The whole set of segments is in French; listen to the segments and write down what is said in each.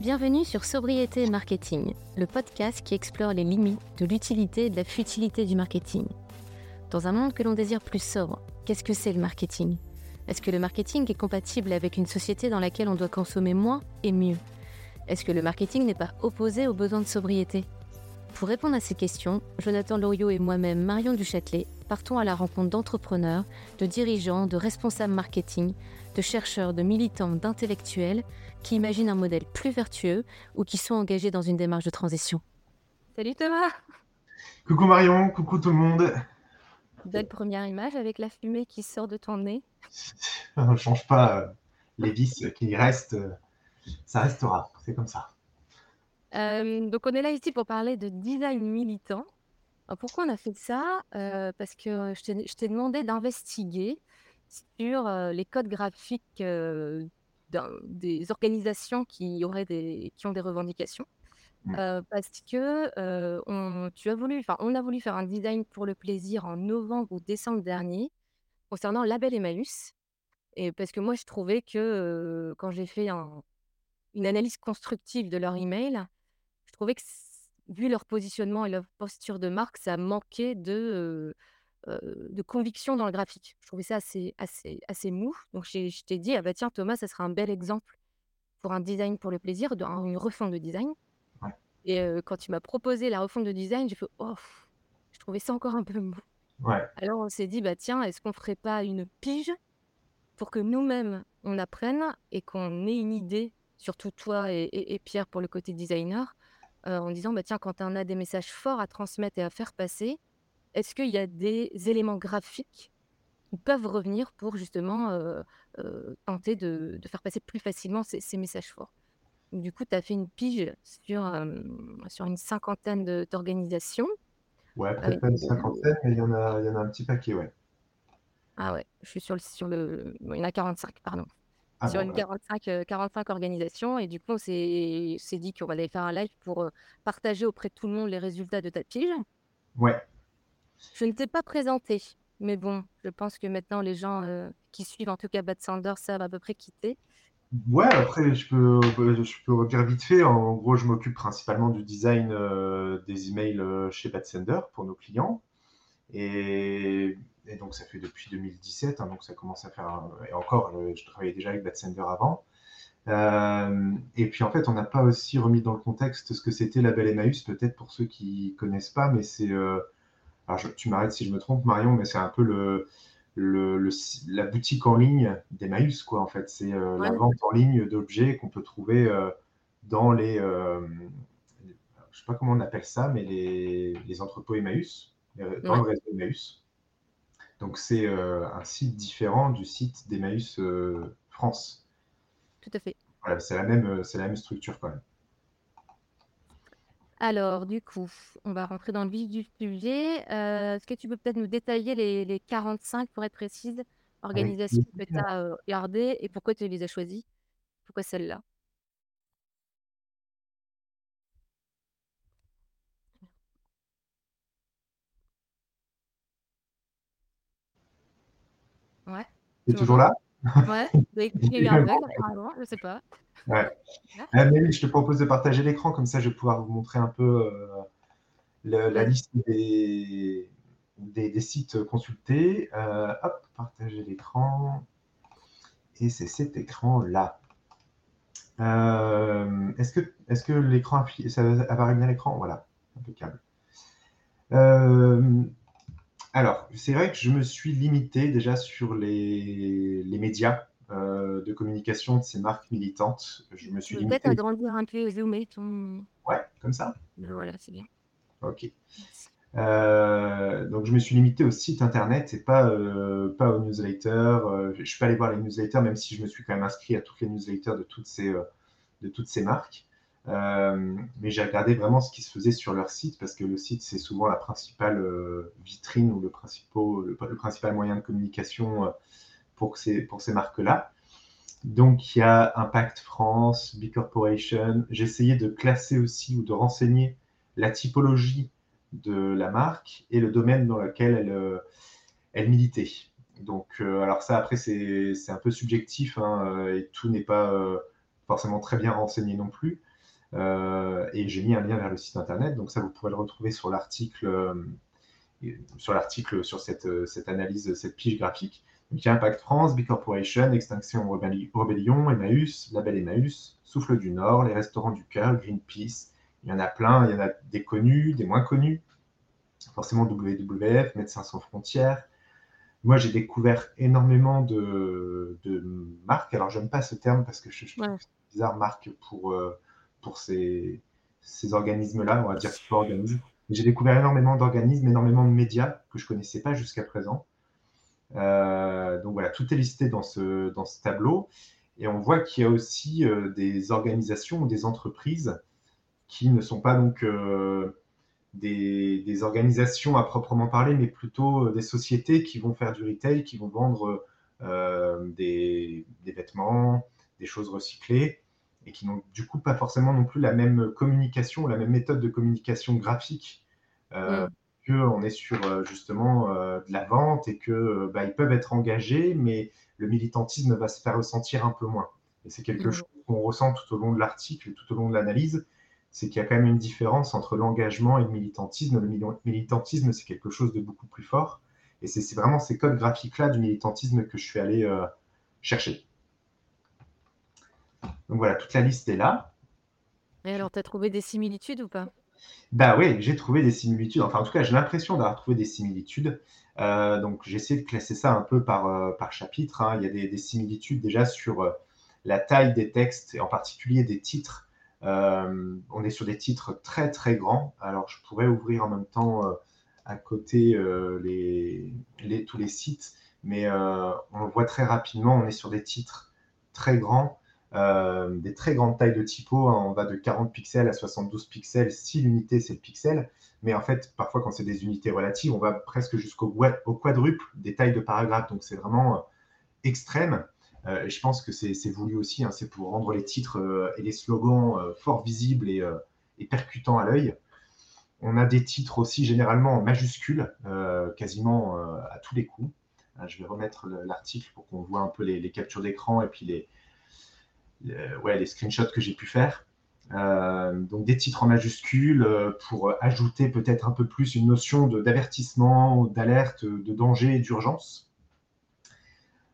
Bienvenue sur Sobriété et Marketing, le podcast qui explore les limites de l'utilité et de la futilité du marketing. Dans un monde que l'on désire plus sobre, qu'est-ce que c'est le marketing? Est-ce que le marketing est compatible avec une société dans laquelle on doit consommer moins et mieux? Est-ce que le marketing n'est pas opposé aux besoins de sobriété? Pour répondre à ces questions, Jonathan Loriot et moi-même, Marion Duchâtelet, partons à la rencontre d'entrepreneurs, de dirigeants, de responsables marketing, de chercheurs, de militants, d'intellectuels qui imaginent un modèle plus vertueux ou qui sont engagés dans une démarche de transition. Salut Thomas Coucou Marion, coucou tout le monde Belle première image avec la fumée qui sort de ton nez. On ne change pas euh, les vis qui restent, euh, ça restera, c'est comme ça. Euh, donc on est là ici pour parler de design militant. Pourquoi on a fait ça? Parce que je t'ai demandé d'investiguer sur les codes graphiques des organisations qui, auraient des, qui ont des revendications. Mmh. parce que on, tu as voulu, enfin, on a voulu faire un design pour le plaisir en novembre ou décembre dernier concernant Label Emmaüs. Et parce que moi, je trouvais que quand j'ai fait une analyse constructive de leur email, je trouvais que vu leur positionnement et leur posture de marque, ça manquait de, de conviction dans le graphique. Je trouvais ça assez, assez, assez mou. Donc, je t'ai dit, ah bah tiens, Thomas, ça sera un bel exemple pour un design pour le plaisir, une refonte de design. Et quand tu m'as proposé la refonte de design, j'ai fait, oh, je trouvais ça encore un peu mou. Ouais. Alors, on s'est dit, bah tiens, est-ce qu'on ferait pas une pige pour que nous-mêmes, on apprenne et qu'on ait une idée, surtout toi et, Pierre pour le côté designer, en disant, bah tiens, quand on a des messages forts à transmettre et à faire passer, est-ce qu'il y a des éléments graphiques qui peuvent revenir pour justement tenter de, faire passer plus facilement ces, messages forts? Du coup, tu as fait une pige sur, sur une cinquantaine d'organisations. Ouais, peut-être pas une cinquantaine, mais il y, en a, il y en a un petit paquet, ouais. Ah ouais, je suis sur le. Sur le... il y en a 45, pardon. Ah sur une 45, 45 organisations. Et du coup, on s'est dit qu'on allait faire un live pour partager auprès de tout le monde les résultats de ta pige. Ouais. Je ne t'ai pas présenté, mais bon, je pense que maintenant les gens euh, qui suivent, en tout cas Bad Sanders, savent à peu près quitter. Ouais, après, je peux, je peux dire vite fait. En gros, je m'occupe principalement du design euh, des emails euh, chez Bad Sender pour nos clients. Et, donc, ça fait depuis 2017, hein, donc ça commence à faire. Et encore, je travaillais déjà avec Bad Sender avant. et puis, en fait, on n'a pas aussi remis dans le contexte ce que c'était la Belle Emmaüs, peut-être pour ceux qui connaissent pas, mais c'est alors tu m'arrêtes si je me trompe, Marion, mais c'est un peu le, la boutique en ligne d'Emmaüs, quoi, en fait. C'est euh, la vente en ligne d'objets qu'on peut trouver euh, dans les. Euh, je sais pas comment on appelle ça, mais les, entrepôts Emmaüs, dans le réseau Emmaüs. Donc, c'est un site différent du site d'Emmaüs France. Tout à fait. Voilà, c'est la, même, la même structure quand même. Alors, du coup, on va rentrer dans le vif du sujet. Euh, est-ce que tu peux peut-être nous détailler les, 45, pour être précise, organisations que tu as euh, gardées et pourquoi tu les as choisies? Pourquoi celle-là? Ouais, Tu es toujours là? Ouais, il y a eu un bug, je sais pas. Ouais. Ah, je te propose de partager l'écran, comme ça je vais pouvoir vous montrer un peu euh, la liste des, des, sites consultés. Euh, hop, partager l'écran. Et c'est cet écran-là. Euh, est-ce que, est que l'écran ça apparaît bien l'écran? Voilà, impeccable. Alors, c'est vrai que je me suis limité déjà sur les, les médias euh, de communication de ces marques militantes. Je me suis limité. Peut-être agrandir un peu, zoomer ton. Ouais, comme ça. Voilà, c'est bien. Ok. Euh, donc je me suis limité au site internet et pas, euh, pas aux newsletters. je suis pas allé voir les newsletters, même si je me suis quand même inscrit à toutes les newsletters de toutes ces, de toutes ces marques. Mais j'ai regardé vraiment ce qui se faisait sur leur site parce que le site c'est souvent la principale vitrine ou le, le, le, principal moyen de communication pour ces, pour ces marques-là. Donc, il y a Impact France, B Corporation. J'ai essayé de classer aussi ou de renseigner la typologie de la marque et le domaine dans lequel elle, euh, elle militait. Donc, euh, alors ça, après, c'est un peu subjectif hein, euh, et tout n'est pas forcément très bien renseigné non plus. Et j'ai mis un lien vers le site internet. Donc ça, vous pourrez le retrouver sur l'article sur l'article sur cette, cette analyse, cette pige graphique. Donc, il y a Impact France, B Corporation, Extinction Rebellion, Emmaüs, Label Emmaüs, Souffle du Nord, les Restaurants du Cœur, Greenpeace. Il y en a plein, il y en a des connus, des moins connus. Forcément WWF, Médecins sans frontières. Moi, j'ai découvert énormément de, marques. Alors, j'aime pas ce terme parce que je, trouve que c'est bizarre, marque pour, euh, pour ces, organismes-là, on va dire organismes. J'ai découvert énormément d'organismes, énormément de médias que je connaissais pas jusqu'à présent. Euh, donc voilà, tout est listé dans ce, tableau. Et on voit qu'il y a aussi euh, des organisations ou des entreprises qui ne sont pas donc euh, des, organisations à proprement parler, mais plutôt des sociétés qui vont faire du retail, qui vont vendre des, vêtements, des choses recyclées, et qui n'ont du coup pas forcément non plus la même communication, la même méthode de communication graphique. Mm on est sur euh, justement euh, de la vente et que euh, bah, ils peuvent être engagés, mais le militantisme va se faire ressentir un peu moins. Et c'est quelque mmh. chose qu'on ressent tout au long de l'article, tout au long de l'analyse, c'est qu'il y a quand même une différence entre l'engagement et le militantisme. Le militantisme, c'est quelque chose de beaucoup plus fort. Et c'est vraiment ces codes graphiques-là du militantisme que je suis allé chercher. Donc voilà, toute la liste est là. Et alors, tu as trouvé des similitudes ou pas? Bah oui, j'ai trouvé des similitudes. Enfin, en tout cas, j'ai l'impression d'avoir trouvé des similitudes. Euh, donc, j'ai essayé de classer ça un peu par, euh, par chapitre. hein. Il y a des, similitudes déjà sur euh, la taille des textes et en particulier des titres. on est sur des titres très très grands. Alors, je pourrais ouvrir en même temps à côté les, les- tous les sites, mais on le voit très rapidement. On est sur des titres très grands. Euh, des très grandes tailles de typo. Hein. on va de 40 pixels à 72 pixels si l'unité c'est le pixel. Mais en fait, parfois quand c'est des unités relatives, on va presque jusqu'au au quadruple des tailles de paragraphes. Donc c'est vraiment euh, extrême. Euh, et je pense que c'est voulu aussi, hein. c'est pour rendre les titres et les slogans fort visibles et, percutants à l'œil. On a des titres aussi généralement en majuscules, quasiment à tous les coups. Je vais remettre l'article pour qu'on voit un peu les, les captures d'écran et puis les, ouais, les screenshots que j'ai pu faire. Euh, donc des titres en majuscules euh, pour ajouter peut-être un peu plus une notion d'avertissement, d'alerte, de danger et d'urgence.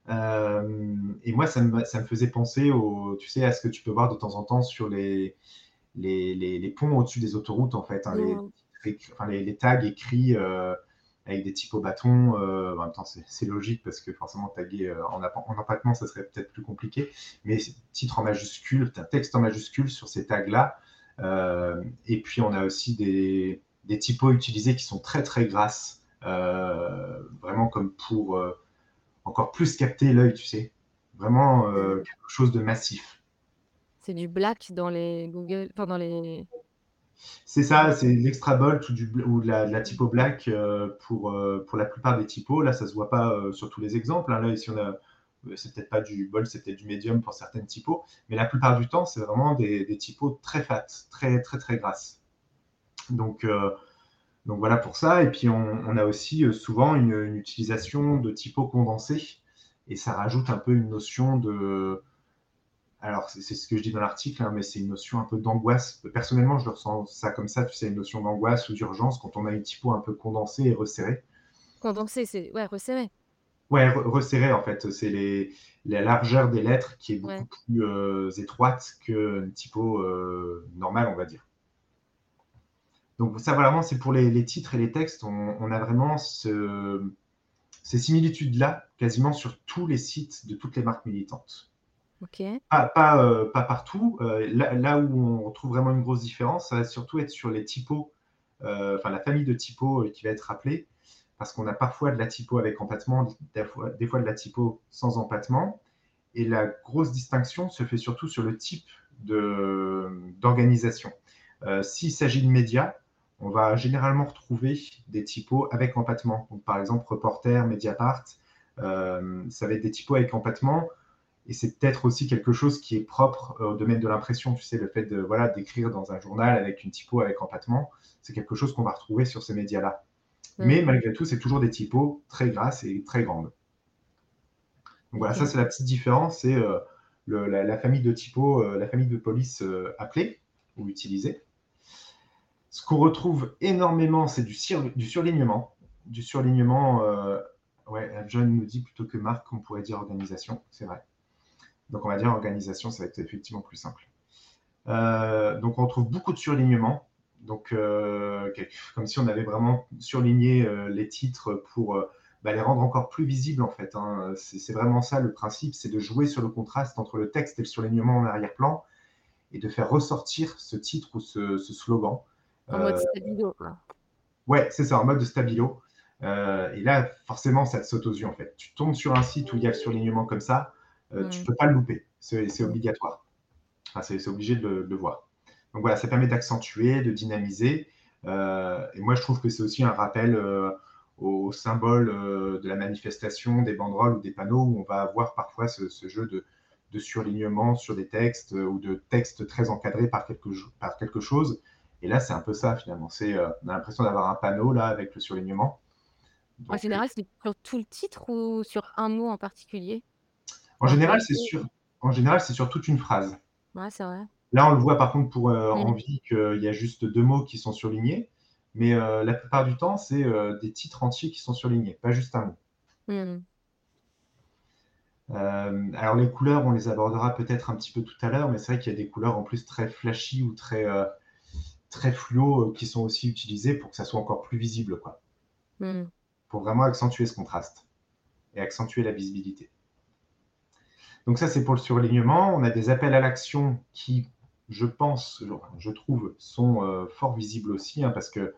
et moi, ça me, ça me, faisait penser au, tu sais, à ce que tu peux voir de temps en temps sur les, les, les, ponts au-dessus des autoroutes, en fait. Hein, les, enfin, les, tags écrits avec des typos bâtons. Euh, en même temps, c'est logique parce que forcément, taguer euh, en, en, empattement, ça serait peut-être plus compliqué. Mais titre en majuscule, un texte en majuscule sur ces tags-là. Euh, et puis, on a aussi des, des, typos utilisés qui sont très, très grasses. vraiment comme pour encore plus capter l'œil, tu sais. Vraiment quelque chose de massif. C'est du black dans les Google, enfin dans les c'est ça, c'est l'extra bolt ou, de, la, typo black euh, pour, euh, pour la plupart des typos. Là, ça se voit pas euh, sur tous les exemples. Hein. Là, ici, on a, c'est peut-être pas du bold, c'est peut-être du medium pour certaines typos. Mais la plupart du temps, c'est vraiment des, des, typos très fat, très, très, très grasses. Donc, donc voilà pour ça. Et puis, on, a aussi souvent une, une, utilisation de typos condensés. Et ça rajoute un peu une notion de, alors c'est ce que je dis dans l'article, hein, mais c'est une notion un peu d'angoisse. Personnellement, je le ressens ça comme ça, tu sais, une notion d'angoisse ou d'urgence quand on a une typo un peu condensée et resserrée. Condensée, c'est ouais, resserré. Ouais, resserré en fait. C'est les... la largeur des lettres qui est beaucoup plus euh, étroite qu'une typo euh, normale, on va dire. Donc ça, vraiment, c'est pour les, titres et les textes. On, a vraiment ce... ces similitudes-là quasiment sur tous les sites de toutes les marques militantes. Pas, euh, pas, partout. Euh, là, où on trouve vraiment une grosse différence, ça va surtout être sur les typos, euh, enfin la famille de typos qui va être rappelée, parce qu'on a parfois de la typo avec empattement, des fois, de la typo sans empattement. Et la grosse distinction se fait surtout sur le type d'organisation. S'il s'agit de médias, on va généralement retrouver des typos avec empattement. Par exemple, Reporter, Mediapart, ça va être des typos avec empattement et c'est peut-être aussi quelque chose qui est propre euh, au domaine de l'impression. Tu sais, le fait de voilà d'écrire dans un journal avec une typo avec empattement, c'est quelque chose qu'on va retrouver sur ces médias-là. Mais malgré tout, c'est toujours des typos très grasses et très grandes. Donc voilà, ça c'est la petite différence, c'est euh, la, famille de typos, euh, la famille de police appelée. ou utilisé. Ce qu'on retrouve énormément, c'est du, du, surlignement. Du surlignement, ouais, John nous dit plutôt que Marc, on pourrait dire organisation, c'est vrai. Donc on va dire organisation, ça va être effectivement plus simple. Euh, donc on trouve beaucoup de surlignement, donc euh, comme si on avait vraiment surligné les titres pour bah, les rendre encore plus visibles en fait. Hein. C'est vraiment ça le principe, c'est de jouer sur le contraste entre le texte et le surlignement en arrière-plan et de faire ressortir ce titre ou ce, slogan. En mode euh, stabilo. Quoi. Ouais, c'est ça, en mode stabilo. Euh, et là, forcément, ça te saute aux yeux en fait. Tu tombes sur un site où il y a le surlignement comme ça, euh, tu ne peux pas le louper. C'est obligatoire. Enfin, c'est obligé de le, voir. Donc voilà, ça permet d'accentuer, de dynamiser. et moi, je trouve que c'est aussi un rappel au symbole de la manifestation, des banderoles ou des panneaux où on va avoir parfois ce jeu de, de surlignement sur des textes euh, ou de textes très encadrés par quelque, par quelque chose. Et là, c'est un peu ça finalement. C'est, euh, on a l'impression d'avoir un panneau là avec le surlignement. en général, c'est sur tout le titre ou sur un mot en particulier? En général, c'est sur, en général, c'est sur toute une phrase. Ouais, c'est vrai. Là, on le voit par contre pour euh, mmh. envie qu'il y a juste deux mots qui sont surlignés, mais la plupart du temps, c'est des titres entiers qui sont surlignés, pas juste un mot. Mmh. Euh, alors les couleurs, on les abordera peut-être un petit peu tout à l'heure, mais c'est vrai qu'il y a des couleurs en plus très flashy ou très, euh, très fluo euh, qui sont aussi utilisées pour que ça soit encore plus visible, quoi. Hmm. Pour vraiment accentuer ce contraste et accentuer la visibilité. Donc ça, c'est pour le surlignement. On a des appels à l'action qui, je pense, je trouve, sont fort visibles aussi, hein, parce que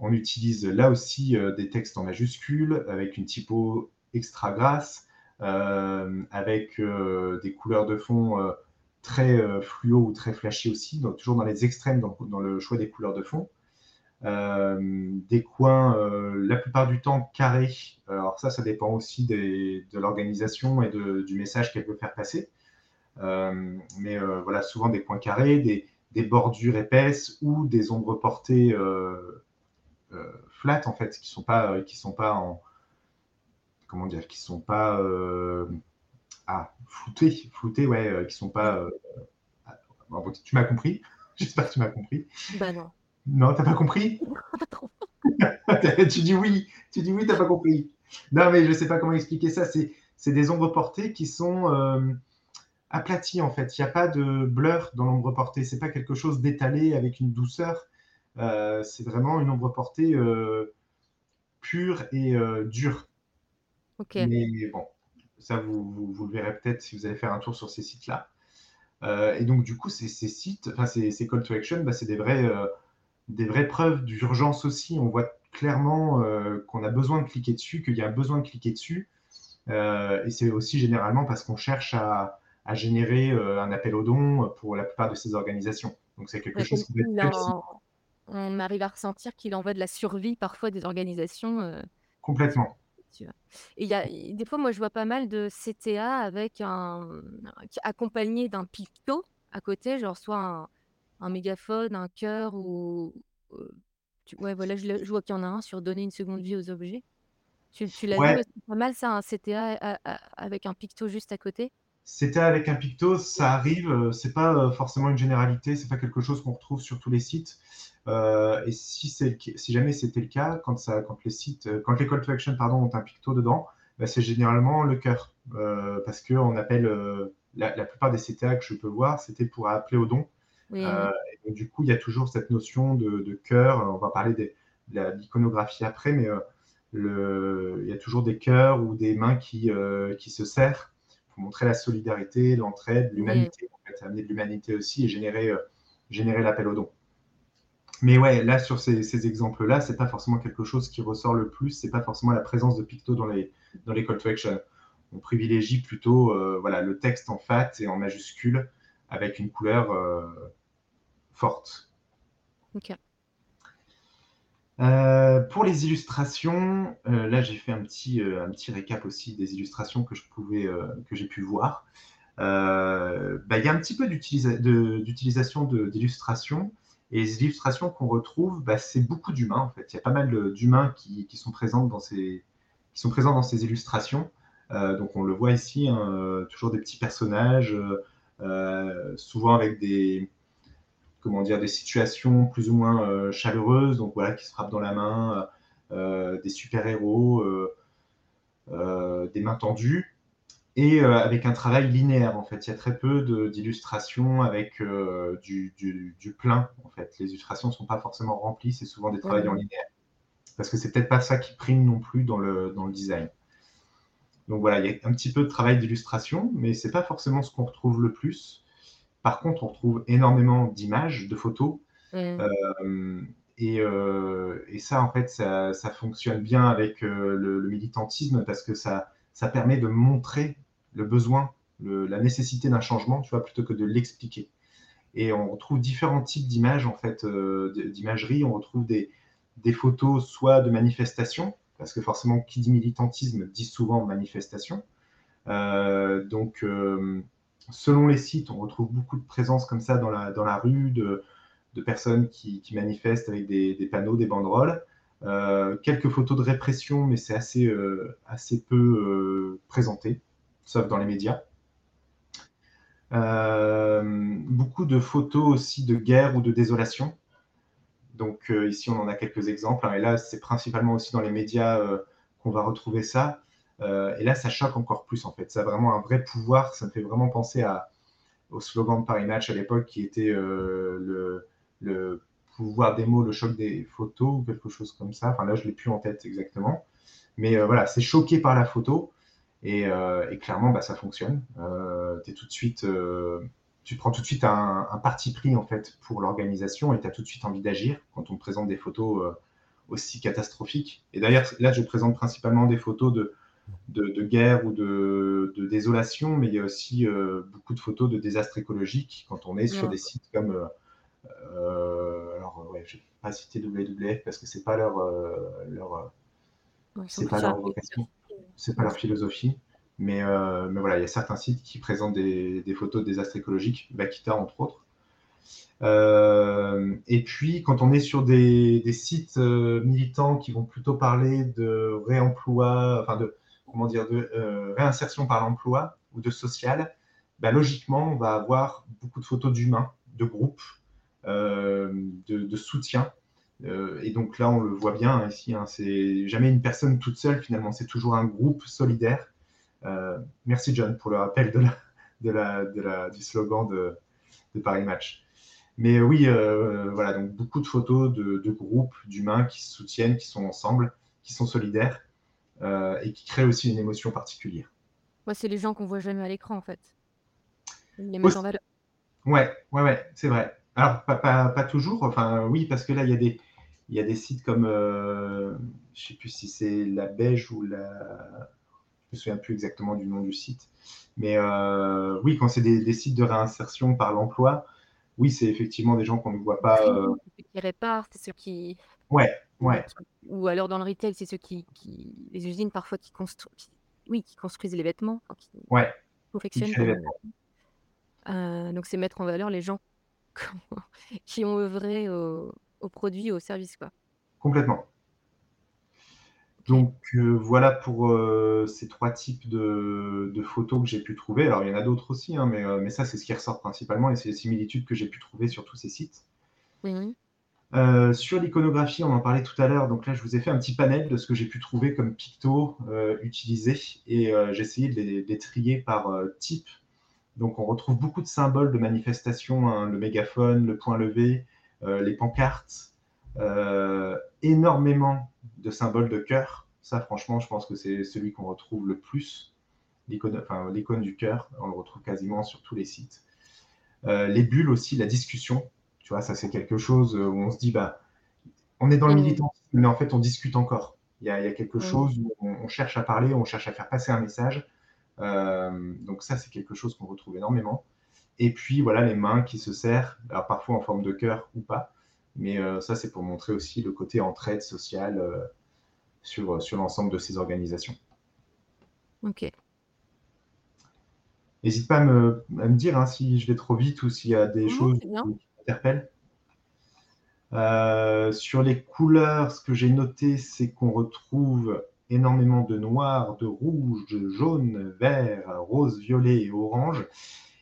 on utilise là aussi des textes en majuscules avec une typo extra grasse. Euh, avec euh, des couleurs de fond euh, très fluo ou très flashy aussi, donc toujours dans les extrêmes dans, le choix des couleurs de fond. Des coins la plupart du temps carrés. Alors ça, ça dépend aussi de l'organisation et du message qu'elle veut faire passer. mais voilà, souvent des coins carrés, des, bordures épaisses ou des ombres portées flat en fait, qui sont pas qui sont pas en, comment dire, qui sont pas euh, ah, floutés, floutés, ouais, euh, qui sont pas. Euh, ah, tu m'as compris J'espère que tu m'as compris. Bah non. Non, t'as pas compris Tu dis oui, tu dis oui, t'as pas compris. Non, mais je sais pas comment expliquer ça. C'est des ombres portées qui sont aplaties en fait. Il n'y a pas de blur dans l'ombre portée. C'est pas quelque chose d'étalé avec une douceur. c'est vraiment une ombre portée pure et dure. Mais bon, ça, vous, vous, le verrez peut-être si vous allez faire un tour sur ces sites-là. Euh, et donc, du coup, ces, ces sites, enfin, ces, ces, call to action, bah, c'est des, vrais, euh, des vraies preuves d'urgence aussi. On voit clairement euh, qu'on a besoin de cliquer dessus, qu'il y a besoin de cliquer dessus. et c'est aussi généralement parce qu'on cherche à, à générer un appel au don pour la plupart de ces organisations. Donc, c'est quelque chose qui On arrive à ressentir qu'il envoie de la survie parfois des organisations. Complètement. Et y a des fois, moi, je vois pas mal de CTA avec un accompagné d'un picto à côté, genre soit un un mégaphone, un cœur ou ouais, voilà, je vois qu'il y en a un sur donner une seconde vie aux objets. Tu tu l'as vu c'est pas mal ça, un CTA avec un picto juste à côté? CTA avec un picto, ça arrive, c'est pas, forcément une généralité, c'est pas quelque chose qu'on retrouve sur tous les sites. Euh, et si, si jamais c'était le cas, quand, ça, quand les sites, quand les call to action pardon, ont un picto dedans, bah, c'est généralement le cœur. Euh, parce qu'on appelle la, plupart des CTA que je peux voir, c'était pour appeler au don. Et du coup, il y a toujours cette notion de, cœur. On va parler de l'iconographie après, mais le, il y a toujours des cœurs ou des mains qui, qui se serrent pour montrer la solidarité, l'entraide, l'humanité, en fait, amener de l'humanité aussi et générer, générer l'appel au don. Mais ouais, là, sur ces, exemples-là, c'est pas forcément quelque chose qui ressort le plus, c'est pas forcément la présence de picto dans les, dans les call to action. On privilégie plutôt euh, voilà, le texte en fat et en majuscule avec une couleur euh, forte. Euh, pour les illustrations, là j'ai fait un petit, un petit récap aussi des illustrations que je pouvais, que j'ai pu voir. Bah, il y a un petit peu d'utilisation d'illustrations. Et les illustrations qu'on retrouve, bah, c'est beaucoup d'humains en fait. Il y a pas mal d'humains qui, qui, sont présents dans ces, qui sont présents dans ces illustrations. Euh, donc on le voit ici, hein, toujours des petits personnages, euh, souvent avec des, comment dire, des situations plus ou moins chaleureuses, donc voilà, qui se frappent dans la main, des super-héros, des mains tendues et euh, avec un travail linéaire en fait. Il y a très peu d'illustrations avec euh, du, du, du, plein en fait. Les illustrations ne sont pas forcément remplies, c'est souvent des travails en linéaire. Parce que c'est peut-être pas ça qui prime non plus dans le, dans le design. Donc voilà, il y a un petit peu de travail d'illustration, mais c'est pas forcément ce qu'on retrouve le plus. Par contre, on retrouve énormément d'images, de photos. Euh, et, euh, et, ça, en fait, ça, ça fonctionne bien avec euh, le, le, militantisme parce que ça, ça permet de montrer le besoin, la nécessité d'un changement, tu vois, plutôt que de l'expliquer. Et on retrouve différents types d'images, en fait, d'imagerie. On retrouve des, des, photos soit de manifestations, parce que forcément, qui dit militantisme dit souvent manifestation. Euh, donc, euh, selon les sites, on retrouve beaucoup de présence comme ça dans la, dans la rue, de, de personnes qui, qui, manifestent avec des, des, panneaux, des banderoles. Euh, quelques photos de répression, mais c'est assez, assez peu présenté sauf dans les médias. Beaucoup de photos aussi de guerre ou de désolation. Donc euh, ici, on en a quelques exemples. Hein. et là, c'est principalement aussi dans les médias euh, qu'on va retrouver ça. et là, ça choque encore plus en fait. Ça a vraiment un vrai pouvoir. Ça me fait vraiment penser à, au slogan de Paris Match à l'époque qui était le, le, pouvoir des mots, le choc des photos quelque chose comme ça. Enfin là, je l'ai plus en tête exactement. Mais voilà, c'est choqué par la photo. Euh, et, clairement, bah, ça fonctionne. Euh, es tout de suite, euh, tu prends tout de suite un, parti pris en fait pour l'organisation et tu as tout de suite envie d'agir quand on te présente des photos aussi catastrophiques. Et d'ailleurs, là, je présente principalement des photos de, de, guerre ou de, de, désolation, mais il y a aussi beaucoup de photos de désastres écologiques quand on est sur des sites comme. alors, ouais, je ne vais pas citer WWF parce que c'est pas leur. leur c'est pas leur vocation c'est pas leur philosophie. Mais, euh, mais, voilà, il y a certains sites qui présentent des, photos de désastres écologiques, Bakita entre autres. Euh, et puis, quand on est sur des, sites euh, militants qui vont plutôt parler de réemploi, enfin de comment dire, de réinsertion par l'emploi ou de social, bah, logiquement, on va avoir beaucoup de photos d'humains, de groupes, de, soutien et donc là, on le voit bien hein, ici, hein, c'est jamais une personne toute seule finalement, c'est toujours un groupe solidaire. Euh, merci John pour le rappel de la, de la, de la, du slogan de, de, Paris Match. Mais oui, euh, voilà, donc beaucoup de photos de, de groupes d'humains qui se soutiennent, qui sont ensemble, qui sont solidaires et qui créent aussi une émotion particulière. Ouais, c'est les gens qu'on voit jamais à l'écran en fait. Les mettent en valeur. Ouais, ouais, ouais, c'est vrai. Alors, pas, pas, pas, toujours, enfin oui, parce que là, il y a des, il y a des sites comme, euh, je ne sais plus si c'est la Beige ou la. Je me souviens plus exactement du nom du site. Mais euh, oui, quand c'est des, sites de réinsertion par l'emploi, oui, c'est effectivement des gens qu'on ne voit pas. Euh... Ceux qui réparent, c'est ceux qui. Ouais, ouais. Ou alors dans le retail, c'est ceux qui, Les usines parfois qui construisent. Oui, qui construisent les vêtements. Qui ouais. Confectionnent. Euh, donc, c'est mettre en valeur les gens qui ont œuvré au, aux produits, aux services. Quoi. Complètement. Donc euh, voilà pour euh, ces trois types de, de photos que j'ai pu trouver. Alors il y en a d'autres aussi, hein, mais, euh, mais, ça c'est ce qui ressort principalement et c'est les similitudes que j'ai pu trouver sur tous ces sites. Sur l'iconographie, on en parlait tout à l'heure. Donc là, je vous ai fait un petit panel de ce que j'ai pu trouver comme pictos utilisés et j'ai essayé de les, trier par type. Donc on retrouve beaucoup de symboles de manifestation, hein, le mégaphone, le point levé, les pancartes, énormément de symboles de cœur. Ça, franchement, je pense que c'est celui qu'on retrouve le plus. L'icône enfin, du cœur, on le retrouve quasiment sur tous les sites. Euh, les bulles aussi, la discussion. Tu vois, ça, c'est quelque chose où on se dit, bah, on est dans le militantisme, mais en fait, on discute encore. Il y a, quelque chose où on, cherche à parler, on cherche à faire passer un message. donc ça, c'est quelque chose qu'on retrouve énormément. Et puis voilà les mains qui se serrent, alors parfois en forme de cœur ou pas. Mais euh, ça, c'est pour montrer aussi le côté entraide sociale euh, sur, sur l'ensemble de ces organisations. Ok. N'hésite pas à me, à me dire hein, si je vais trop vite ou s'il y a des choses qui m'interpellent. Euh, sur les couleurs, ce que j'ai noté, c'est qu'on retrouve énormément de noir, de rouge, de jaune, vert, rose, violet et orange.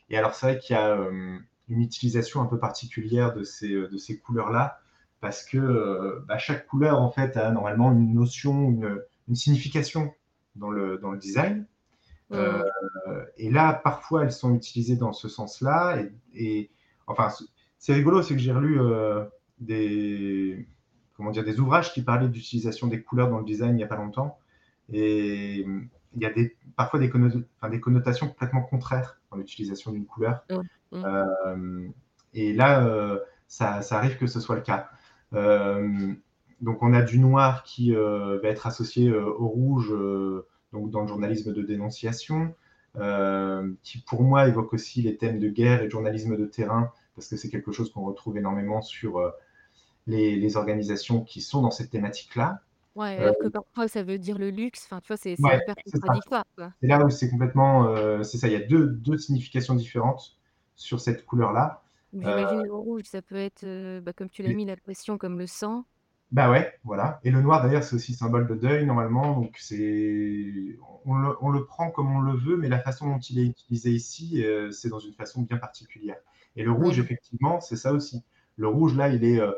Et alors, c'est vrai qu'il y a euh, une utilisation un peu particulière de ces, de ces couleurs-là, parce que bah, chaque couleur, en fait, a normalement une notion, une, une signification dans le, dans le design. Euh, et là, parfois, elles sont utilisées dans ce sens-là. Et, enfin, c'est rigolo, c'est que j'ai relu euh, des, comment dire, des ouvrages qui parlaient d'utilisation des couleurs dans le design il n'y a pas longtemps. Et il y a des, parfois des, des connotations complètement contraires dans l'utilisation d'une couleur. Euh, et là, ça, ça, arrive que ce soit le cas. donc, on a du noir qui va être associé au rouge donc dans le journalisme de dénonciation, euh, qui pour moi évoque aussi les thèmes de guerre et de journalisme de terrain, parce que c'est quelque chose qu'on retrouve énormément sur euh, les, organisations qui sont dans cette thématique-là. Ouais, alors que parfois ça veut dire le luxe, enfin tu vois, c'est hyper contradictoire. C'est là où c'est complètement, euh, c'est ça, il y a deux, deux, significations différentes sur cette couleur-là. J'imagine le rouge, ça peut être, bah, comme tu l'as mis, la pression comme le sang. Bah ouais, voilà. Et le noir, d'ailleurs, c'est aussi symbole de deuil, normalement. Donc, c'est... On le, on le, prend comme on le veut, mais la façon dont il est utilisé ici, euh, c'est dans une façon bien particulière. Et le rouge, effectivement, c'est ça aussi. Le rouge, là, il est euh,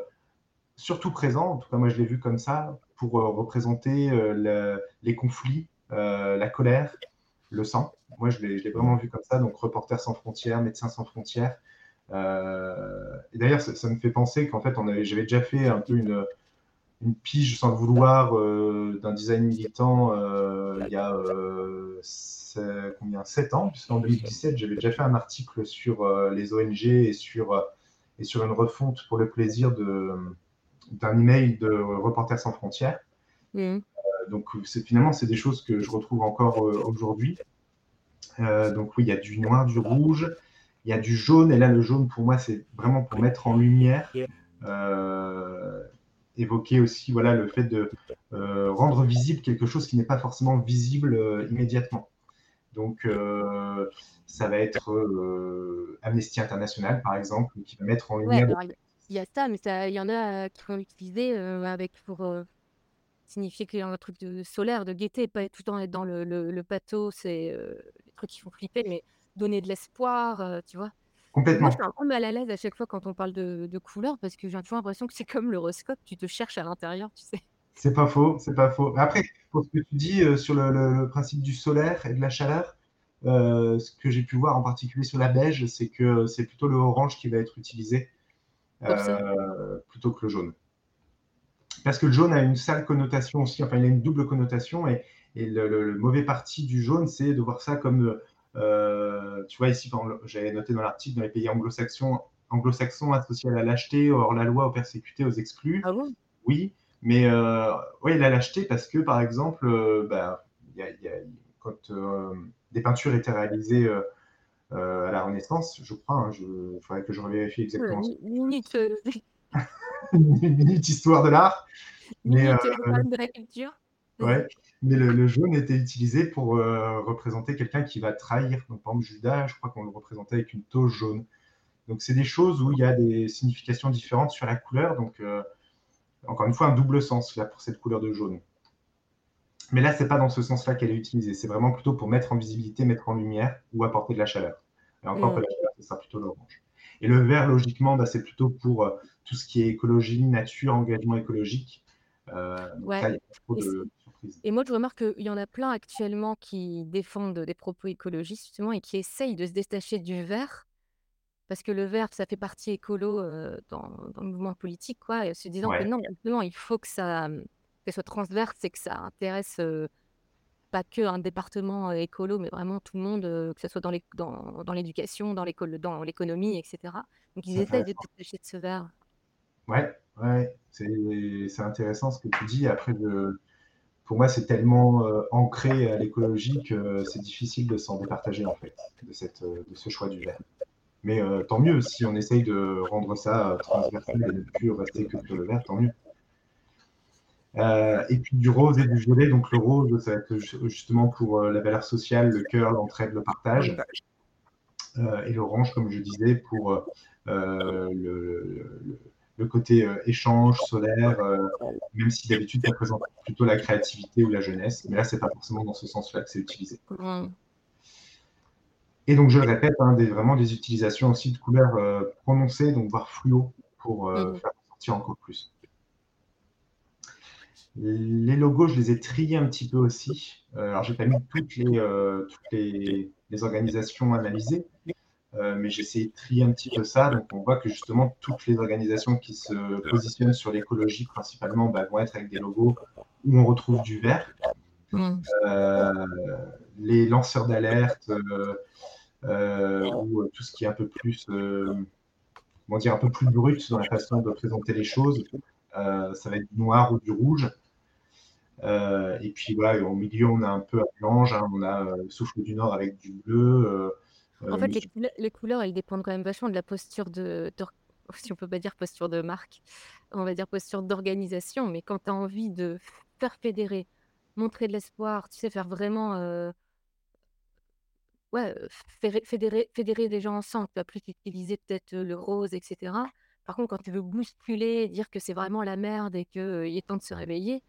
surtout présent, en tout cas, moi, je l'ai vu comme ça, pour euh, représenter les conflits, la colère, le sang. Moi, je l'ai, vraiment vu comme ça. Donc, Reporters sans frontières, Médecins sans frontières. et d'ailleurs, ça, ça, me fait penser qu'en fait, j'avais déjà fait un peu une une pige sans le vouloir euh, d'un design militant euh, il y a euh, combien 7 ans, puisqu'en 2017, j'avais déjà fait un article sur les ONG et sur, et sur une refonte pour le plaisir d'un email de Reporters sans frontières. Mmh. donc finalement, c'est des choses que je retrouve encore aujourd'hui. donc oui, il y a du noir, du rouge, il y a du jaune, et là, le jaune, pour moi, c'est vraiment pour mettre en lumière évoquer aussi voilà, le fait de euh, rendre visible quelque chose qui n'est pas forcément visible euh, immédiatement. Donc, euh, ça va être Amnesty International, par exemple, qui va mettre en lumière. Il y a ça, mais il y en a qui vont l'utiliser avec, pour signifier qu'il y a un truc de solaire, de gaieté, pas tout le temps être dans le, le, le pathos, c'est les trucs qui font flipper, mais donner de l'espoir, tu vois. Complètement. Moi, je suis un peu mal à l'aise à chaque fois quand on parle de, de couleurs parce que j'ai toujours l'impression que c'est comme l'horoscope, tu te cherches à l'intérieur, tu sais. C'est pas faux, c'est pas faux. Après, pour ce que tu dis euh, sur le, principe du solaire et de la chaleur, euh, ce que j'ai pu voir en particulier sur la beige, c'est que c'est plutôt le orange qui va être utilisé euh, plutôt que le jaune. Parce que le jaune a une sale connotation aussi, enfin il a une double connotation et, et le, le, mauvais parti du jaune, c'est de voir ça comme euh, tu vois, ici, j'avais noté dans l'article, dans les pays anglo-saxons, anglo-saxons associés à la lâcheté, hors la loi, aux persécutés, aux exclus. Ah bon? Oui, mais euh, ouais, la lâcheté parce que, par exemple, bah, y a, y a, quand des peintures étaient réalisées à la Renaissance, je crois, il hein, faudrait que je revérifie exactement. minute, une minute histoire de l'art. Minute de la culture. Ouais, mais le, jaune était utilisé pour euh, représenter quelqu'un qui va trahir. Donc, par exemple, Judas, je crois qu'on le représentait avec une toge jaune. Donc, c'est des choses où il y a des significations différentes sur la couleur. Donc, euh, encore une fois, un double sens là pour cette couleur de jaune. Mais là, c'est pas dans ce sens-là qu'elle est utilisée. C'est vraiment plutôt pour mettre en visibilité, mettre en lumière ou apporter de la chaleur. Et encore que la chaleur, ce sera plutôt l'orange. Et le vert, logiquement, bah, c'est plutôt pour euh, tout ce qui est écologie, nature, engagement écologique. ouais. Et moi, je remarque qu'il y en a plein actuellement qui défendent des propos écologistes, justement, et qui essayent de se détacher du vert, parce que le vert, ça fait partie écolo dans, le mouvement politique, quoi, et se disant que non, justement, il faut que ça, soit transverse et que ça intéresse pas que un département écolo, mais vraiment tout le monde, que ce soit dans l'éducation, dans dans l'économie, etc. Donc, ils essayent de détacher de ce vert. Ouais, ouais, c'est intéressant ce que tu dis. Après, pour moi, c'est tellement euh, ancré à l'écologie que c'est difficile de s'en départager, en fait, de, cette, euh, de ce choix du vert. Mais tant mieux, si on essaye de rendre ça transversal et ne plus rester que sur le vert, tant mieux. Et puis du rose et du violet, donc le rose, ça va être justement pour la valeur sociale, le cœur, l'entraide, le partage. et l'orange, comme je disais, pour le le côté euh, échange solaire, euh, même si d'habitude ça représente plutôt la créativité ou la jeunesse. Mais là, c'est pas forcément dans ce sens-là que c'est utilisé. Et donc, je le répète, hein, des, vraiment des utilisations aussi de couleurs euh, prononcées, donc voire fluo, pour euh, Mmh. faire ressortir encore plus. Les logos, je les ai triés un petit peu aussi. Euh, alors, j'ai pas mis toutes les, euh, toutes les, les organisations analysées, euh, mais j'ai essayé de trier un petit peu ça. Donc, on voit que justement, toutes les organisations qui se positionnent sur l'écologie, principalement, bah, vont être avec des logos où on retrouve du vert. Mmh. Les lanceurs d'alerte ou tout ce qui est un peu plus, comment dire, un peu plus brut dans la façon de présenter les choses, ça va être du noir ou du rouge. Euh, et puis voilà, au milieu, on a un peu un mélange, hein, on a euh, souffle du Nord avec du bleu. euh, En fait, les, couleurs, les couleurs, elles dépendent quand même vachement de la posture de, si on peut pas dire posture de marque, on va dire posture d'organisation. Mais quand tu as envie de faire fédérer, montrer de l'espoir, tu sais, faire vraiment, ouais, fédérer, fédérer, les gens ensemble, tu vas plus utiliser peut-être le rose, etc. Par contre, quand tu veux bousculer, dire que c'est vraiment la merde et qu'il est temps de se réveiller,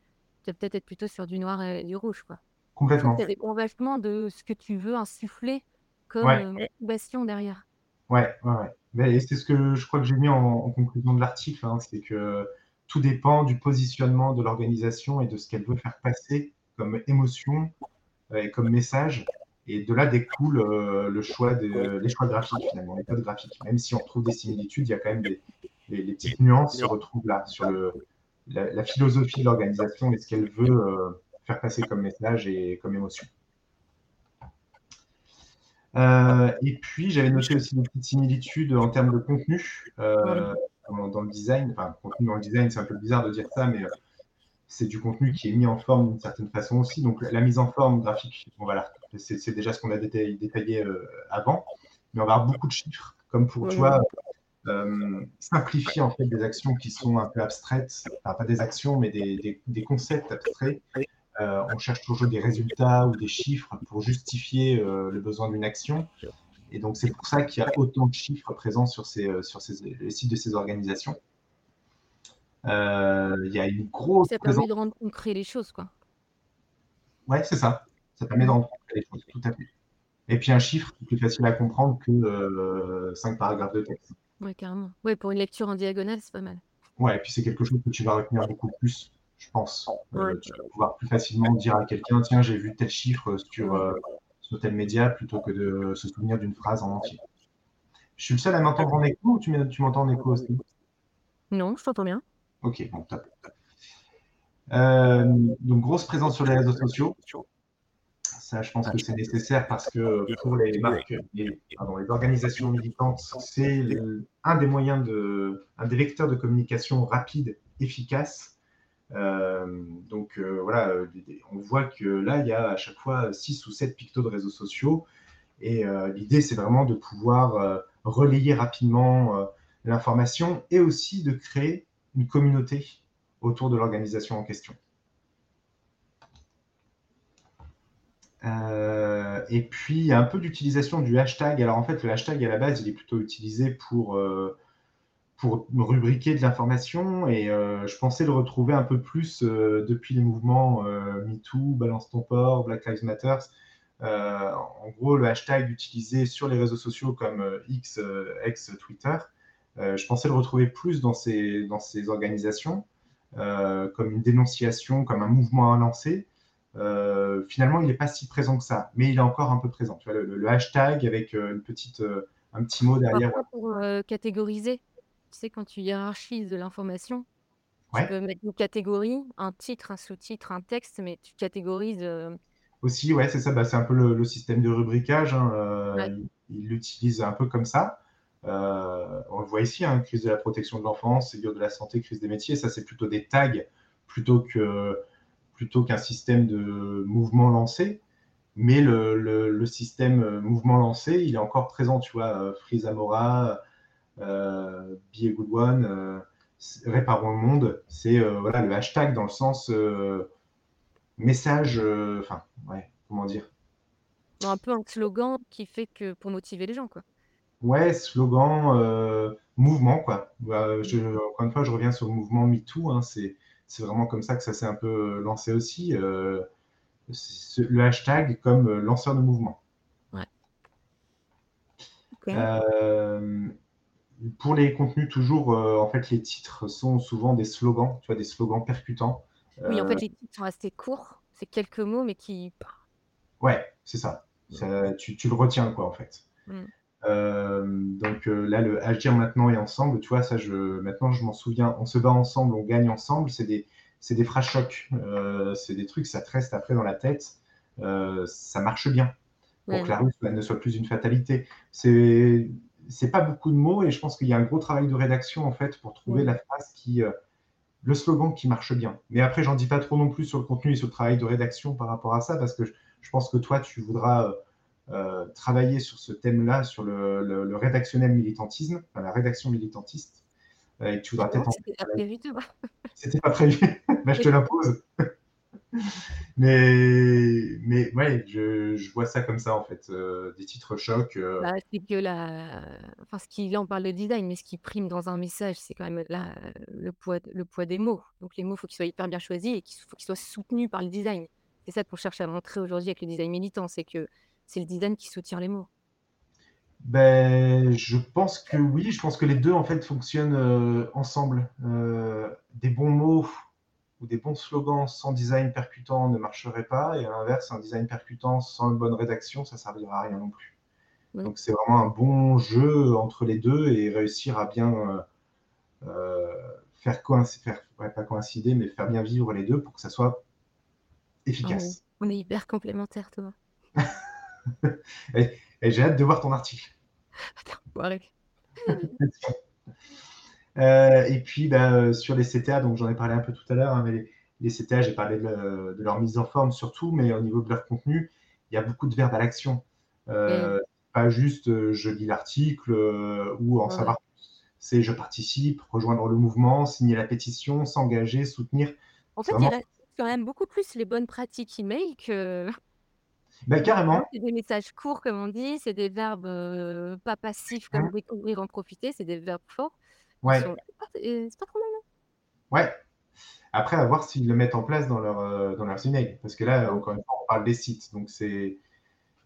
tu vas peut-être être plutôt sur du noir et du rouge, quoi. Complètement. ça dépend vachement de ce que tu veux insuffler comme Ouais, euh, derrière. ouais, ouais. ouais. Mais- c'est ce que je crois que j'ai mis en, en conclusion de l'article, hein, c'est que tout dépend du positionnement de l'organisation et de ce qu'elle veut faire passer comme émotion euh, et comme message. Et de là découle euh, le choix de, les choix graphiques finalement, les codes graphiques. Même si on trouve des similitudes, il y a quand même des les, les petites nuances se retrouvent là sur le, la, la philosophie de l'organisation et ce qu'elle veut euh, faire passer comme message et comme émotion. Euh, et puis j'avais noté aussi des petites similitudes en termes de contenu euh, dans, dans le design. Enfin, contenu dans le design, c'est un peu bizarre de dire ça, mais euh, c'est du contenu qui est mis en forme d'une certaine façon aussi. Donc la mise en forme graphique, on va c'est déjà ce qu'on a détaillé, détaillé, avant, mais on va avoir beaucoup de chiffres, comme pour, tu vois, euh, simplifier en fait des actions qui sont un peu abstraites, enfin pas des actions, mais des, des- des concepts abstraits. Euh, on cherche toujours des résultats ou des chiffres pour justifier euh, le besoin d'une action. Et donc c'est pour ça qu'il y a autant de chiffres présents sur, ces, sur ces, les sites de ces organisations. Euh, il y a une grosse Ça présence permet de rendre concret les choses, quoi. Ouais, c'est ça. Ça permet de rendre compte les choses, tout à fait. Et puis un chiffre, c'est plus facile à comprendre que euh, cinq paragraphes de texte. Ouais, carrément. Ouais, pour une lecture en diagonale, c'est pas mal. Ouais, et puis c'est quelque chose que tu vas retenir beaucoup plus, je pense. Euh, Ouais. tu vas pouvoir plus facilement dire à quelqu'un, tiens, j'ai vu tel chiffre sur, euh, sur tel média, plutôt que de se souvenir d'une phrase en entier. Je suis le seul à m'entendre en écho ou tu m'entends en écho aussi? Non, je t'entends bien. Ok, bon, top. Euh, donc, grosse présence sur les réseaux sociaux. Ça, je pense que c'est nécessaire parce que pour les marques, les, pardon, les organisations militantes, c'est un des moyens de, un des vecteurs de communication rapide, efficace. Euh, donc euh, voilà, euh, on voit que là, il y a à chaque fois 6 ou 7 pictos de réseaux sociaux. Et euh, l'idée, c'est vraiment de pouvoir relayer rapidement l'information et aussi de créer une communauté autour de l'organisation en question. Euh, et puis, un peu d'utilisation du hashtag. Alors, en fait, le hashtag, à la base, il est plutôt utilisé pour, euh, pour rubriquer de l'information. Et euh, je pensais le retrouver un peu plus depuis les mouvements MeToo, Balance ton port, Black Lives Matter. En gros, le hashtag utilisé sur les réseaux sociaux comme X, ex Twitter, je pensais le retrouver plus dans ces, dans ces organisations, comme une dénonciation, comme un mouvement à lancer. Euh, finalement, il n'est pas si présent que ça, mais il est encore un peu présent. Tu vois, le, le hashtag avec euh, une petite, euh, un petit mot derrière. Parfois, pour euh, catégoriser, tu sais, quand tu hiérarchises de l'information, tu peux mettre une catégorie, un titre, un sous-titre, un texte, mais tu catégorises. euh, Aussi, ouais, c'est ça, bah, c'est un peu le, le système de rubricage. hein, Ouais. il- Il l'utilise un peu comme ça. On le voit ici, hein, crise de la protection de l'enfance, Ségur de la santé, crise des métiers. Ça, c'est plutôt des tags plutôt que plutôt qu'un système de mouvement lancé. Mais le, le- le système euh, mouvement lancé, il est encore présent. Tu vois, euh, Free Zamora, euh, Be a Good One, euh, Réparons le monde. C'est euh, voilà, le hashtag dans le sens message. Enfin, ouais, comment dire un peu un slogan qui fait que pour motiver les gens, quoi. Ouais, slogan, mouvement, quoi. Bah, je, encore une fois, je reviens sur le mouvement MeToo. Hein, c'est, c'est vraiment comme ça que ça s'est un peu lancé aussi. euh, le hashtag comme euh, lanceur de mouvement. Ouais. Pour les contenus toujours, en fait, les titres sont souvent des slogans, tu vois? Des slogans percutants. Oui, en fait, les titres sont assez courts. C'est quelques mots, mais qui Ouais, c'est ça. Ça tu tu le retiens, quoi, en fait. Mmh. Hem, donc heu, là, le agir maintenant et ensemble, tu vois? Ça, je maintenant, je m'en souviens. On se bat ensemble, on gagne ensemble. C'est des c'est des phrases chocs. Heu, c'est des trucs, ça te reste après dans la tête. Ça marche bien pour que la rue ne soit plus une fatalité. C'est c'est pas beaucoup de mots et je pense qu'il y a un gros travail de rédaction, en fait, pour trouver la phrase qui, le slogan qui marche bien. Mais après, j'en dis pas trop non plus sur le contenu et sur le travail de rédaction par rapport à ça, parce que je je pense que toi, tu voudras, heu, travailler sur ce thème-là, sur le le le rédactionnel militantisme, enfin la rédaction militantiste, heu, et tu voudras peut-être en c'était pas prévu, tu vois? C'était pas prévu, bah, je te l'impose. Mais mais ouais, je je vois ça comme ça, en fait, heu, des titres chocs, Bah, c'est que la enfin, ce qui là, on parle de design, mais ce qui prime dans un message, c'est quand même là, le poids le poids des mots. Donc les mots, faut qu'ils soient hyper bien choisis et qu'il faut qu'ils soient soutenus par le design. C'est ça qu'on cherche à montrer aujourd'hui avec le design militant, c'est que c'est le design qui soutient les mots. Beh, je pense que oui, je pense que les 2 en fait fonctionnent, heu, ensemble. Heu, des bons mots ou des bons slogans sans design percutant ne marcheraient pas et à l'inverse, un design percutant sans une bonne rédaction, ça servira à rien non plus. Oui. Donc c'est vraiment un bon jeu entre les 2 et réussir à bien, heu, faire coïnci faire ouais, pas coïncider, mais faire bien vivre les 2 pour que ça soit Ah efficace. on est hyper complémentaires, toi. Et et j'ai hâte de voir ton article. Heu et puis, bah, heu, sur les CTA, donc j'en ai parlé un peu tout à l'heure, hein, mais les les CTA, j'ai parlé de le de leur mise en forme surtout, mais au niveau de leur contenu, il y a beaucoup de verbes à l'action. Mmh. Heu, pas juste, je lis l'article, ou en Ouais, savoir plus. C'est je participe, rejoindre le mouvement, signer la pétition, s'engager, soutenir. En fait, il vraiment respecte quand même beaucoup plus les bonnes pratiques email que bah, carrément, c'est des messages courts comme on dit, c'est des verbes, heu, pas passifs comme mmh, découvrir, en profiter, c'est des verbes forts qui sont ouais, et c'est pas trop mal, hein. ouais. Après, à voir s'ils le mettent en place dans leur, heu, dans leurs emails. Parce que là, Mmh. encore une fois, on parle des sites, donc c'est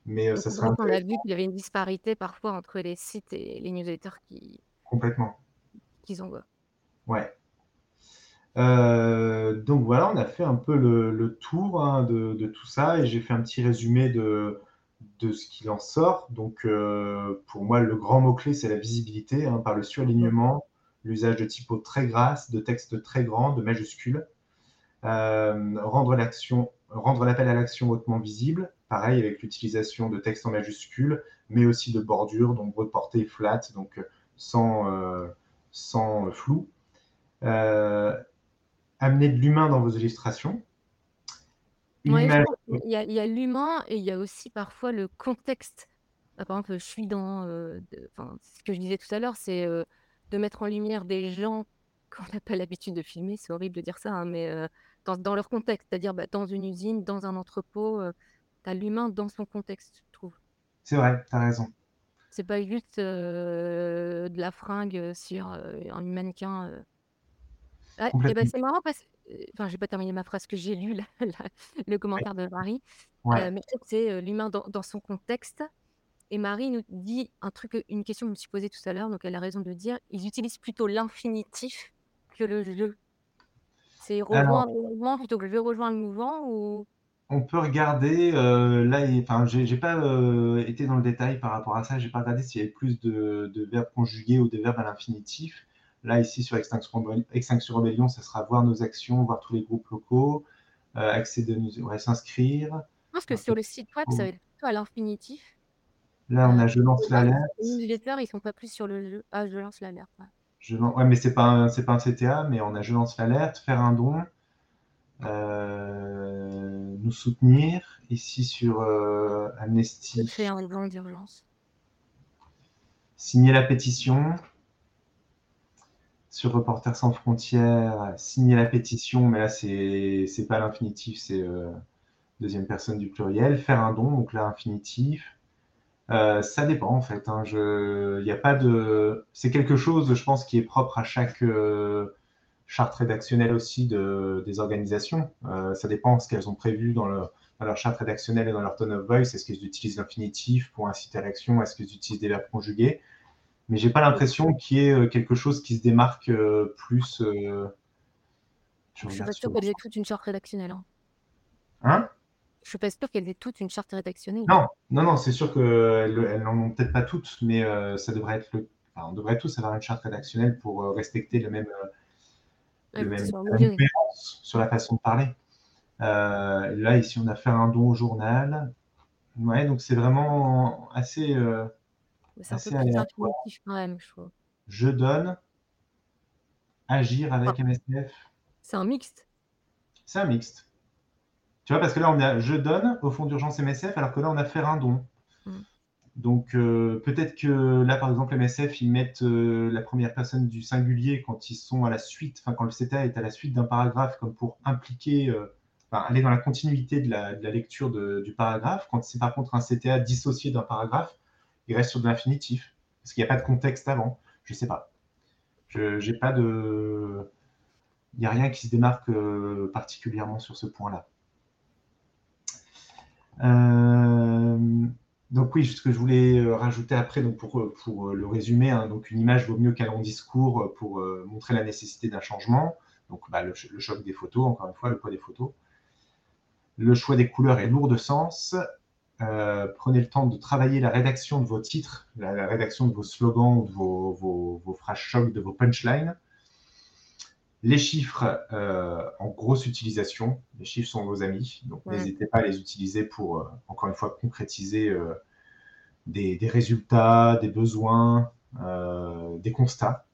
mais heu, ça c'est serait vrai qu'on a vu intéressant qu'il y avait une disparité parfois entre les sites et les newsletters qui complètement, qu'ils envoient. ouais. Heu, donc voilà, on a fait un peu le tour, hein, de tout ça et j'ai fait un petit résumé de de ce qu'il en sort. Donc heu, pour moi, le grand mot-clé, c'est la visibilité, hein, par le surlignement, l'usage de typos très grasses, de textes très grands, de majuscules. Hem, rendre l'appel à l'action hautement visible, pareil avec l'utilisation de textes en majuscules, mais aussi de bordures, donc reporter flat, donc sans, flou. Amener de l'humain dans vos illustrations. Ouais, image y a il y a l'humain et il y a aussi parfois le contexte. Par exemple, je suis dans, de enfin, ce que je disais tout à l'heure, c'est, heu, de mettre en lumière des gens qu'on n'a pas l'habitude de filmer, c'est horrible de dire ça, hein, mais, heu, dans dans leur contexte, c'est-à-dire, bah, dans une usine, dans un entrepôt, tu as l'humain dans son contexte, je trouve. c'est vrai, tu as raison. C'est pas juste, de la fringue, sur, un mannequin, et Complètement. c'est marrant parce heu, enfin, j'ai pas terminé ma phrase que j'ai lu là là le Ouais, commentaire de Marie, ouais, mais je trouve que c'est, heu, l'humain dans dans son contexte et Marie nous dit un truc, heu, une question que je me suis posée tout à l'heure, donc elle a raison de le dire, ils utilisent plutôt l'infinitif que le «je». C'est alors rejoindre le mouvement plutôt que «je rejoins le mouvement» ou? On peut regarder, là enfin j'ai j'ai pas, été dans le détail par rapport à ça, j'ai pas regardé s'il y avait plus de de verbes conjugués ou des verbes à l'infinitif. Là, ici sur Extinction Rebell Extinction Rebellion, ça sera voir nos actions, voir tous les groupes locaux, heu, accéder ouais, s'inscrire. je pense que sur le site web, ça va être plutôt à l'infinitif, là, on a je lance là, les l'alerte, newsletters, ils sont pas plus sur le «je». Ah, je lance l'alerte, ouais. je ouais, mais c'est pas un pas un CTA, mais on a je lance l'alerte, faire un don, heu, nous soutenir. Ici sur, Je Amnesty, fais un don d'urgence. signer la pétition. Sur Reporters sans frontières, signer la pétition, mais là c'est pas l'infinitif, c'est euh, deuxième personne du pluriel. Faire un don, donc là infinitif. Euh, ça dépend en fait. Hein, y a pas de, c'est quelque chose, je pense, qui est propre à chaque euh, charte rédactionnelle aussi de, des organisations. Ça dépend ce qu'elles ont prévu dans, dans leur charte rédactionnelle et dans leur tone of voice, est-ce qu'ils utilisent l'infinitif pour inciter à l'action, est-ce qu'ils utilisent des verbes conjugués? Mais j'ai pas l'impression qu'il y ait euh, quelque chose qui se démarque euh, plus. Euh, je suis pas sûre qu'elles aient toute une charte rédactionnelle. Hein. hein? Je suis pas sûre qu'elles aient toute une charte rédactionnelle. Non, non, non, c'est sûr qu'elles n'en ont peut-être pas toutes, mais ça devrait être le. Enfin, on devrait tous avoir une charte rédactionnelle pour respecter le même, le même, la même sur la façon de parler. là, ici, on a fait un don au journal. Ouais, donc c'est vraiment assez. C'est un peu plus quand même, je trouve. Je donne, agir avec MSF. C'est un mixte. C'est un mixte. Tu vois, parce que là, on a je donne au fond d'urgence MSF, alors que là, on a fait un don. Mm. Donc, euh, peut-être que là, par exemple, MSF, ils mettent euh, la première personne du singulier quand ils sont à la suite, enfin, quand le CTA est à la suite d'un paragraphe, comme pour impliquer, euh, enfin, aller dans la continuité de la, lecture du paragraphe. Quand c'est par contre un CTA dissocié d'un paragraphe, il reste sur de l'infinitif, parce qu'il n'y a pas de contexte avant. Je ne sais pas. Je n'ai pas de. Il n'y a rien qui se démarque euh, particulièrement sur ce point-là. Euh, donc oui, ce que je voulais euh, rajouter après, donc pour, pour le résumer, hein, donc une image vaut mieux qu'un long discours pour montrer la nécessité d'un changement. Donc bah, le, le, choc des photos, encore une fois, le poids des photos. Le choix des couleurs est lourd de sens. Euh, prenez le temps de travailler la rédaction de vos titres, la, rédaction de vos slogans, de vos, phrases choc, de vos punchlines. Les chiffres euh, en grosse utilisation. Les chiffres sont vos amis, donc n'hésitez pas à les utiliser pour, euh, encore une fois, concrétiser des, des, résultats, des besoins, des constats.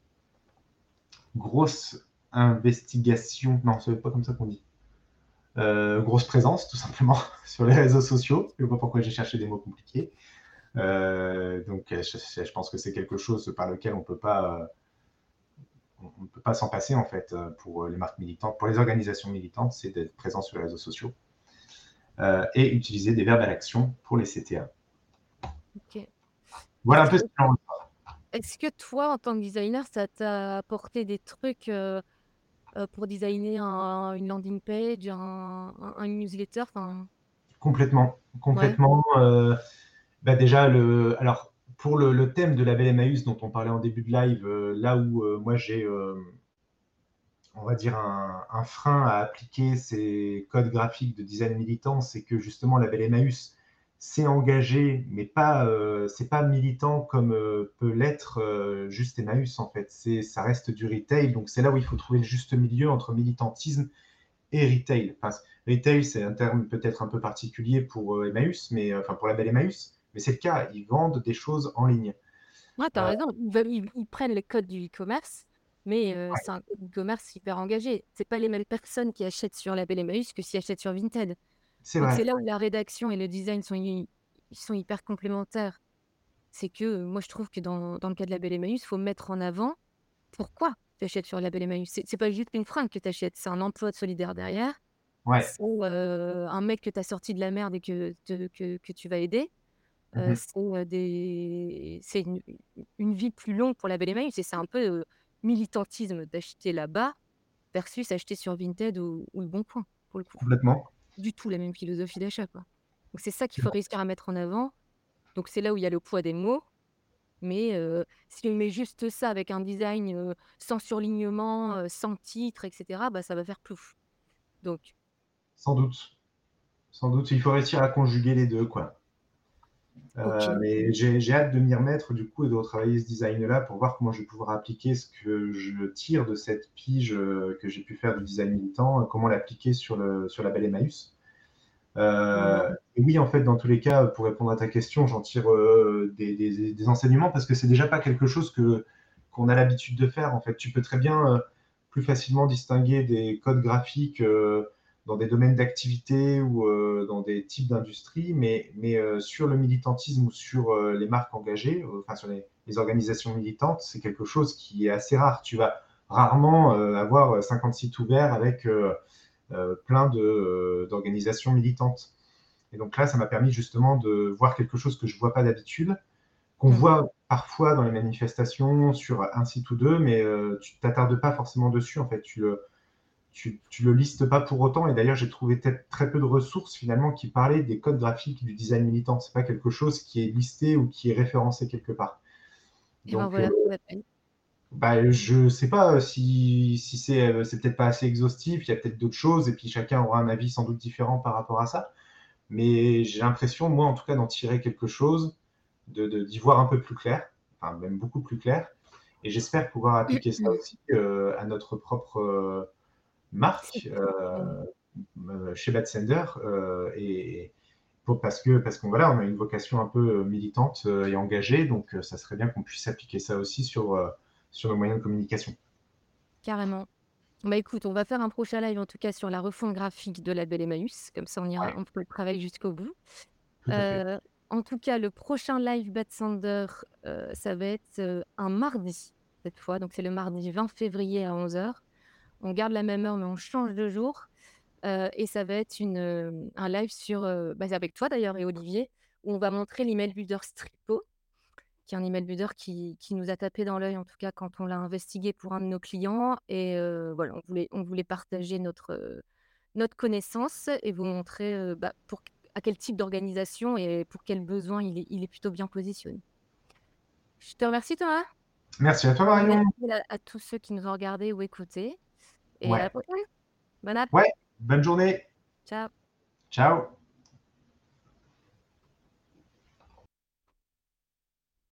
Grosse investigation. Non, ce n'est pas comme ça qu'on dit. Euh, grosse présence, tout simplement, sur les réseaux sociaux. Je ne sais pas pourquoi j'ai cherché des mots compliqués. Euh, donc, je, pense que c'est quelque chose par lequel on peut pas, on ne peut pas s'en passer en fait pour les marques militantes, pour les organisations militantes, c'est d'être présent sur les réseaux sociaux euh, et utiliser des verbes à l'action pour les CTA. Voilà un peu ce que Est-ce que toi, en tant que designer, ça t'a apporté des trucs euh, pour designer une landing page, un, newsletter Complètement, complètement. Euh, bah déjà, le, alors pour le, thème de la belle Emmaüs dont on parlait en début de live, euh, là où moi j'ai, on va dire, un, un, frein à appliquer ces codes graphiques de design militant, c'est que justement la belle Emmaüs c'est engagé, mais pas, euh, c'est pas militant comme euh, peut l'être euh, juste Emmaüs en fait. C'est, ça reste du retail, donc c'est là où il faut trouver le juste milieu entre militantisme et retail. Enfin, retail, c'est un terme peut-être un peu particulier pour Emmaüs, mais enfin pour la belle Emmaüs, mais c'est le cas. Ils vendent des choses en ligne. Ouais, tu as raison. Ils, prennent les codes du e-commerce, mais c'est un e-commerce hyper engagé. C'est pas les mêmes personnes qui achètent sur la belle Emmaüs que qui achètent sur Vinted. C'est là où la rédaction et le design sont, ils sont hyper complémentaires. C'est que moi, je trouve que dans, dans le cas de la Belle Emmaüs, il faut mettre en avant pourquoi tu achètes sur la Belle Emmaüs. C'est, c'est pas juste une fringue que tu achètes, c'est un emploi solidaire derrière. Ouais. C'est euh, un mec que tu as sorti de la merde et que, que, que tu vas aider. Euh, mmh c'est, euh, des... c'est une, une, vie plus longue pour la Belle Emmaüs et c'est un peu militantisme d'acheter là-bas versus acheter sur Vinted ou, ou Le Bon Coin, pour le coup. Complètement du tout la même philosophie d'achat. Quoi. Donc c'est ça qu'il faut réussir à mettre en avant. Donc c'est là où il y a le poids des mots. Mais euh, si on met juste ça avec un design euh, sans surlignement, euh, sans titre, etc., bah, ça va faire plouf. Donc. Sans doute. Sans doute, il faut réussir à conjuguer les deux, quoi. Euh, mais j'ai hâte de m'y remettre du coup et de retravailler ce design-là pour voir comment je vais pouvoir appliquer ce que je tire de cette pige euh, que j'ai pu faire du design militant, euh, comment l'appliquer sur, le, sur la belle Emmaüs. Et oui, en fait, dans tous les cas, pour répondre à ta question, j'en tire des, des, des, enseignements parce que c'est déjà pas quelque chose que qu'on a l'habitude de faire. En fait, tu peux très bien plus facilement distinguer des codes graphiques dans des domaines d'activité ou euh, dans des types d'industries, mais, mais euh, sur le militantisme ou sur euh, les marques engagées, enfin sur les, organisations militantes, c'est quelque chose qui est assez rare. Tu vas rarement avoir 50 sites ouverts avec plein d'organisations militantes. Et donc là, ça m'a permis justement de voir quelque chose que je ne vois pas d'habitude, qu'on mmh. voit parfois dans les manifestations sur un site ou deux, mais tu t'attardes pas forcément dessus. En fait, tu le, tu, tu le listes pas pour autant. Et d'ailleurs, j'ai trouvé très peu de ressources finalement qui parlaient des codes graphiques du design militant. C'est pas quelque chose qui est listé ou qui est référencé quelque part. Et ben voilà, euh, bah, je sais pas si, si c'est c'est peut-être pas assez exhaustif. Il y a peut-être d'autres choses et puis chacun aura un avis sans doute différent par rapport à ça. Mais j'ai l'impression, moi en tout cas, d'en tirer quelque chose, de d'y voir un peu plus clair, enfin même beaucoup plus clair. Et j'espère pouvoir appliquer ça aussi euh, à notre propre euh, marque euh, chez Bad Sender. et pour, parce que parce qu'on voilà, on a une vocation un peu militante et engagée, donc ça serait bien qu'on puisse appliquer ça aussi sur, sur nos moyens de communication. Carrément. Bah écoute, on va faire un prochain live en tout cas sur la refonte graphique de la Belle Emmaüs, comme ça on ira, on peut le travailler jusqu'au bout. en tout cas, le prochain live Bad Sander, ça va être un mardi cette fois. Donc, c'est le mardi 20 février à 11h. On garde la même heure, mais on change de jour. Euh, et ça va être une, euh, un live sur, euh, bah, avec toi d'ailleurs et Olivier, où on va montrer l'email builder Stripo, qui est un email builder qui, qui nous a tapé dans l'œil, en tout cas quand on l'a investigué pour un de nos clients. Et voilà, on voulait, on voulait partager notre, notre connaissance et vous montrer bah, pour, à quel type d'organisation et pour quels besoins il est, il est plutôt bien positionné. Je te remercie Thomas. Merci à toi, Marion. Merci à, tous ceux qui nous ont regardés ou écoutés. Et à la prochaine. Bonne app. Ouais, bonne journée. Ciao. Ciao.